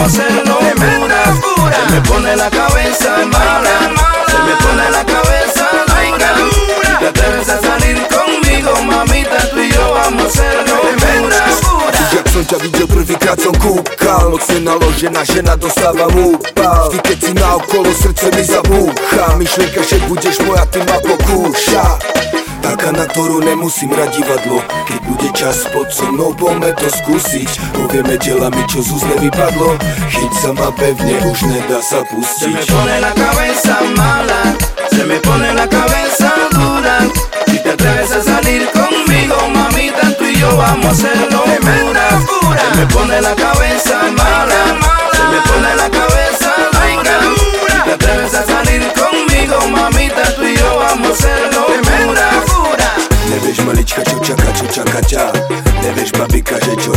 vamos a hacerlo pura. Se me pone la cabeza mala, se me pone la cabeza dura. Te atreves a salir conmigo, mamita, tú y yo vamos a hacerlo. Pura. Jak ťa videl prvýkrát som kúkal. Mocne naložená žena dostáva úpal Vždy keď si na okolo srdce mi zabúcha. Myšlienka, že budeš moja, ty ma pokúša Taká, na ktorú nemusím hrať divadlo. Keď bude čas pod so mnou, poďme to skúsiť. Povieme dielami, čo z úst nevypadlo. Chyť sa ma pevne, už nedá sa Se pustiť. Me pone la cabeza mala, se me pone la cabeza dura. Si te atreves a salir conmigo, mamita, tú y yo vamos a hacerlo pura. Se me pone la cabeza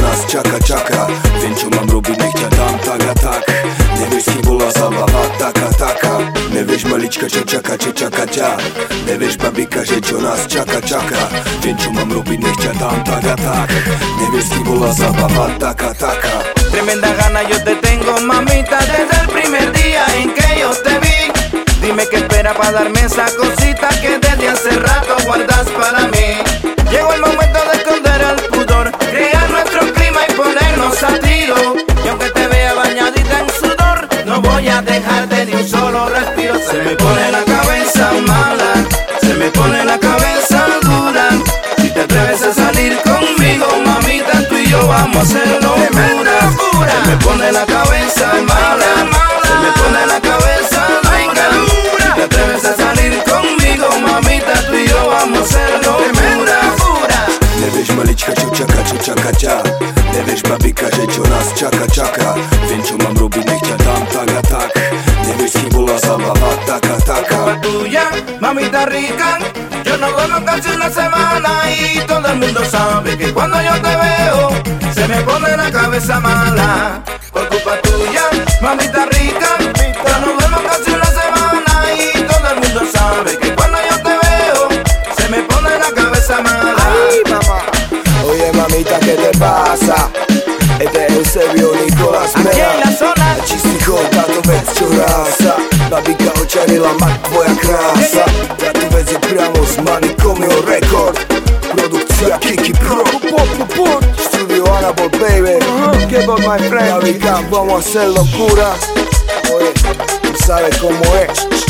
Nás čaká, čaká Viem, čo mám robiť, nech ťa dám tak a tak Nevieš, s kým bola zabava, taká, taká Nevieš malička, čo čaká, čo čaká ťa Nevieš babika, dám tak Tremenda gana yo te tengo, mamita, desde el primer día en que yo te vi. Dime qué espera para darme esa cosita respiro. Se me pone la cabeza mala, se me pone la cabeza dura. Si te atreves a salir conmigo, mamita, tú y yo vamos a hacerlo mamita rica. Yo no duermo casi una semana y todo el mundo sabe que cuando yo te veo se me pone la cabeza mala. Por culpa tuya, mamita rica. Yo no duermo casi una semana y todo el mundo sabe que cuando yo te veo se me pone la cabeza mala. Ay, mamá. Oye, mamita, ¿qué te pasa? Este es Eusebio Nicolás Aquí Manikomio Record. Produkcia Kiki Pro. Studio Anabol Baby. ¿Qué por my friend? Babika, vamos a hacer locura Oye, tú sabes cómo es